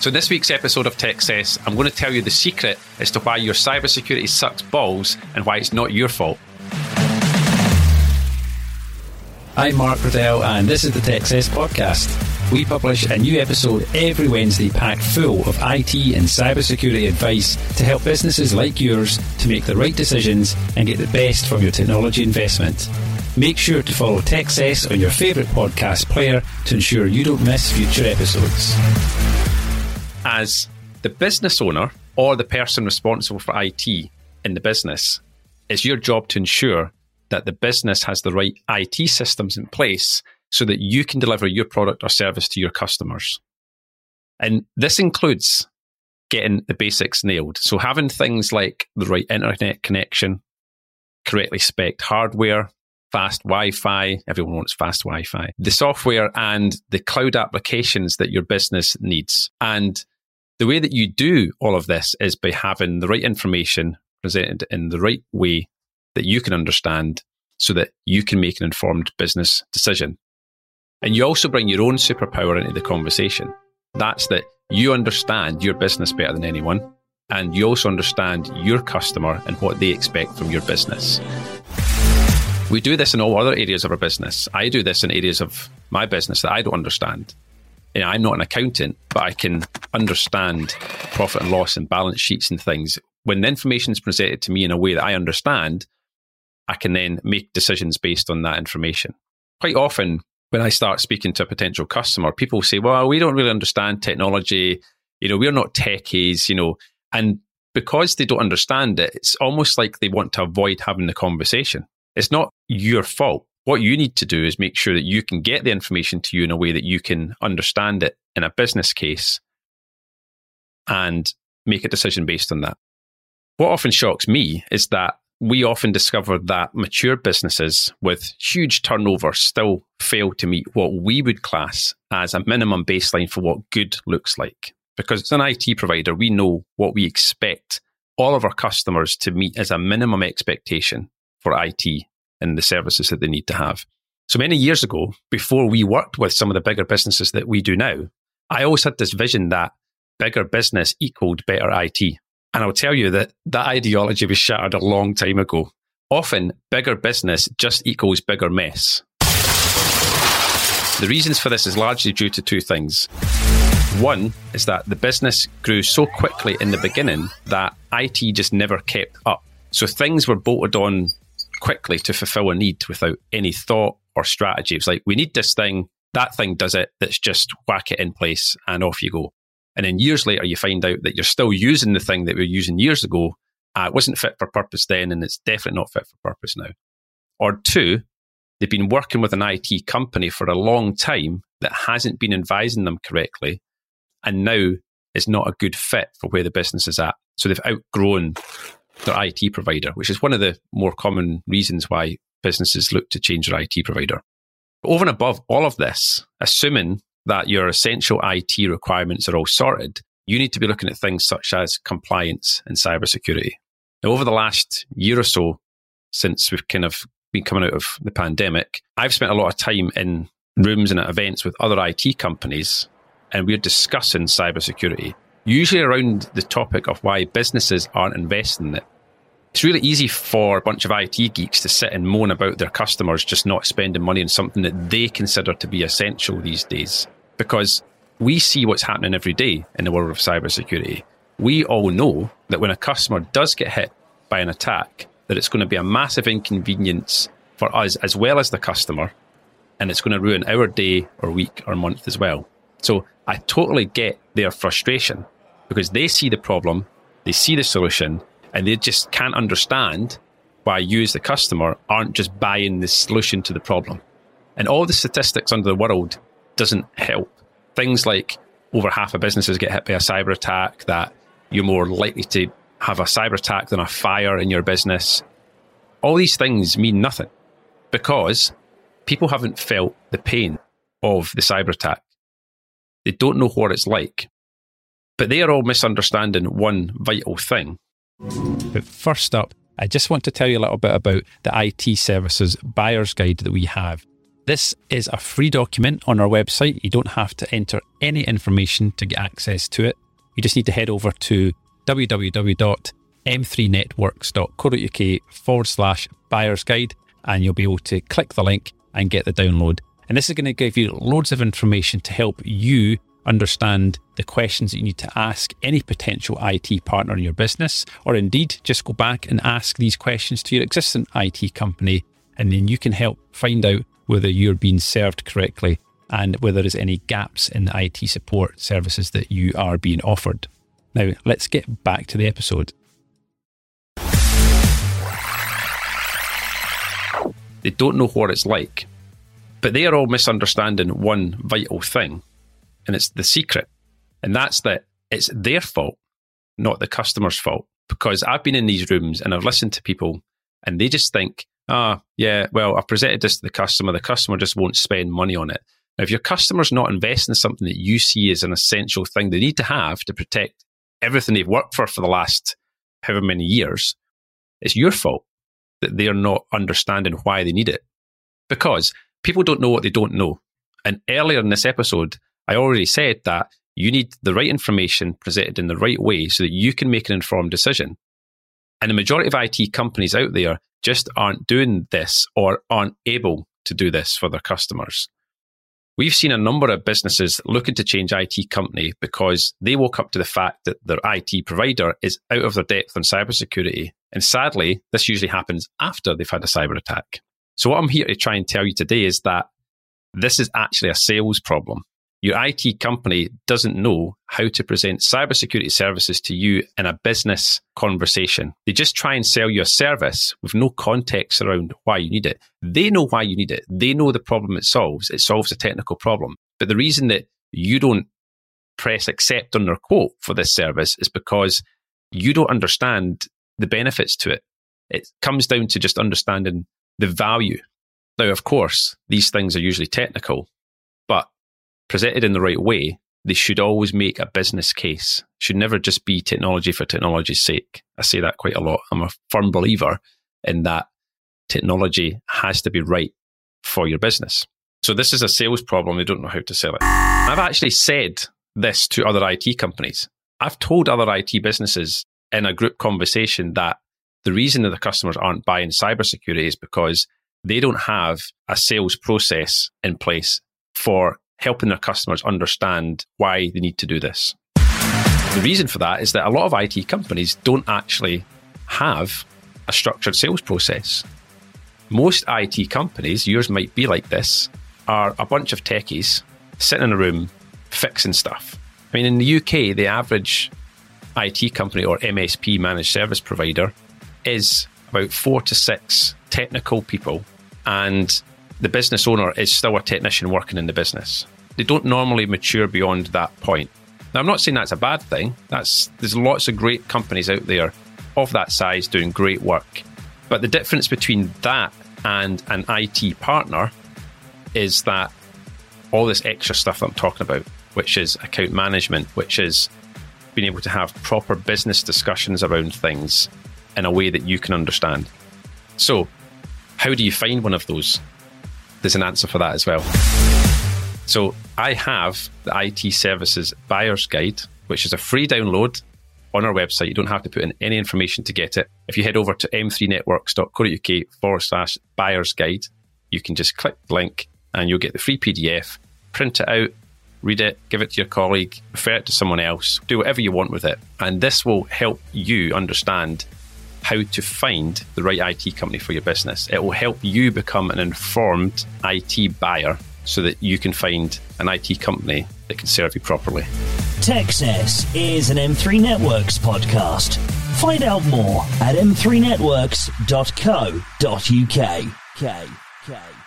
So, in this week's episode of Techcess, I'm going to tell you the secret as to why your cybersecurity sucks balls and why it's not your fault. I'm Mark Riddell, and this is the Techcess podcast. We publish a new episode every Wednesday packed full of IT and cybersecurity advice to help businesses like yours to make the right decisions and get the best from your technology investment. Make sure to follow Techcess on your favourite podcast player to ensure you don't miss future episodes. As the business owner or the person responsible for IT in the business, it's your job to ensure that the business has the right IT systems in place so that you can deliver your product or service to your customers. And this includes getting the basics nailed. So having things like the right internet connection, correctly spec hardware, fast Wi-Fi, everyone wants fast Wi-Fi, the software and the cloud applications that your business needs. And the way that you do all of this is by having the right information presented in the right way that you can understand so that you can make an informed business decision. And you also bring your own superpower into the conversation. That's that you understand your business better than anyone, and you also understand your customer and what they expect from your business. We do this in all other areas of our business. I do this in areas of my business that I don't understand. You know, I'm not an accountant, but I can understand profit and loss and balance sheets and things. When the information is presented to me in a way that I understand, I can then make decisions based on that information. Quite often, when I start speaking to a potential customer, people say, well, we don't really understand technology. You know, we're not techies, you know, and because they don't understand it, it's almost like they want to avoid having the conversation. It's not your fault. What you need to do is make sure that you can get the information to you in a way that you can understand it in a business case and make a decision based on that. What often shocks me is that we often discover that mature businesses with huge turnover still fail to meet what we would class as a minimum baseline for what good looks like. Because as an IT provider, we know what we expect all of our customers to meet as a minimum expectation for IT and the services that they need to have. So many years ago, before we worked with some of the bigger businesses that we do now, I always had this vision that bigger business equaled better IT. And I'll tell you that that ideology was shattered a long time ago. Often, bigger business just equals bigger mess. The reasons for this is largely due to two things. One is that the business grew so quickly in the beginning that IT just never kept up. So things were bolted on quickly to fulfill a need without any thought or strategy. It's like, we need this thing, that thing does it, let's just whack it in place and off you go. And then years later, you find out that you're still using the thing that we were using years ago. Uh, it wasn't fit for purpose then, and it's definitely not fit for purpose now. Or two, they've been working with an IT company for a long time that hasn't been advising them correctly, and now it's not a good fit for where the business is at. So they've outgrown their IT provider, which is one of the more common reasons why businesses look to change their IT provider. Over and above all of this, assuming that your essential IT requirements are all sorted, you need to be looking at things such as compliance and cybersecurity. Now, over the last year or so, since we've kind of been coming out of the pandemic, I've spent a lot of time in rooms and at events with other IT companies, and we're discussing cybersecurity, usually around the topic of why businesses aren't investing in it. It's really easy for a bunch of IT geeks to sit and moan about their customers just not spending money on something that they consider to be essential these days because we see what's happening every day in the world of cybersecurity. We all know that when a customer does get hit by an attack, that it's going to be a massive inconvenience for us as well as the customer, and it's going to ruin our day or week or month as well. So I totally get their frustration because they see the problem, they see the solution, and they just can't understand why you as the customer aren't just buying the solution to the problem. And all the statistics under the world doesn't help. Things like over half of businesses get hit by a cyber attack, that you're more likely to have a cyber attack than a fire in your business. All these things mean nothing because people haven't felt the pain of the cyber attack. They don't know what it's like. But they are all misunderstanding one vital thing. But first up, I just want to tell you a little bit about the IT services buyer's guide that we have This is a free document on our website. You don't have to enter any information to get access to it. You just need to head over to www.m3networks.co.uk forward slash buyer's guide and you'll be able to click the link and get the download. And this is going to give you loads of information to help you understand the questions that you need to ask any potential IT partner in your business, or indeed just go back and ask these questions to your existing IT company. And then you can help find out whether you're being served correctly and whether there's any gaps in the IT support services that you are being offered. Now, let's get back to the episode. They don't know what it's like. But they are all misunderstanding one vital thing, and it's the secret. And that's that it's their fault, not the customer's fault. Because I've been in these rooms and I've listened to people and they just think, ah, oh, yeah, well, I've presented this to the customer. The customer just won't spend money on it. Now, if your customer's not investing in something that you see as an essential thing they need to have to protect everything they've worked for for the last however many years, it's your fault that they are not understanding why they need it. Because people don't know what they don't know. And earlier in this episode, I already said that you need the right information presented in the right way so that you can make an informed decision. And the majority of IT companies out there just aren't doing this or aren't able to do this for their customers. We've seen a number of businesses looking to change IT company because they woke up to the fact that their IT provider is out of their depth on cybersecurity. And sadly, this usually happens after they've had a cyber attack. So, what I'm here to try and tell you today is that this is actually a sales problem. Your IT company doesn't know how to present cybersecurity services to you in a business conversation. They just try and sell you a service with no context around why you need it. They know why you need it. They know the problem it solves. It solves a technical problem. But the reason that you don't press accept on their quote for this service is because you don't understand the benefits to it. It comes down to just understanding the value. Now, of course, these things are usually technical, presented in the right way, they should always make a business case. Should never just be technology for technology's sake. I say that quite a lot. I'm a firm believer in that technology has to be right for your business. So this is a sales problem. They don't know how to sell it. I've actually said this to other IT companies. I've told other IT businesses in a group conversation that the reason that the customers aren't buying cybersecurity is because they don't have a sales process in place for helping their customers understand why they need to do this. The reason for that is that a lot of IT companies don't actually have a structured sales process. Most IT companies, yours might be like this, are a bunch of techies sitting in a room fixing stuff. I mean, in the UK, the average IT company or MSP managed service provider is about four to six technical people, and the business owner is still a technician working in the business. They don't normally mature beyond that point. Now, I'm not saying that's a bad thing. That's there's lots of great companies out there of that size doing great work. But the difference between that and an IT partner is that all this extra stuff that I'm talking about, which is account management, which is being able to have proper business discussions around things, in a way that you can understand. So, how do you find one of those? There's an answer for that as well. So, I have the IT Services Buyer's Guide, which is a free download on our website. You don't have to put in any information to get it. If you head over to m3networks.co.uk forward slash buyer's guide, you can just click the link and you'll get the free PDF, print it out, read it, give it to your colleague, refer it to someone else, do whatever you want with it. And this will help you understand how to find the right IT company for your business. It will help you become an informed IT buyer so that you can find an IT company that can serve you properly. Techcess is an M3 Networks podcast. Find out more at m3networks.co.uk. K, K.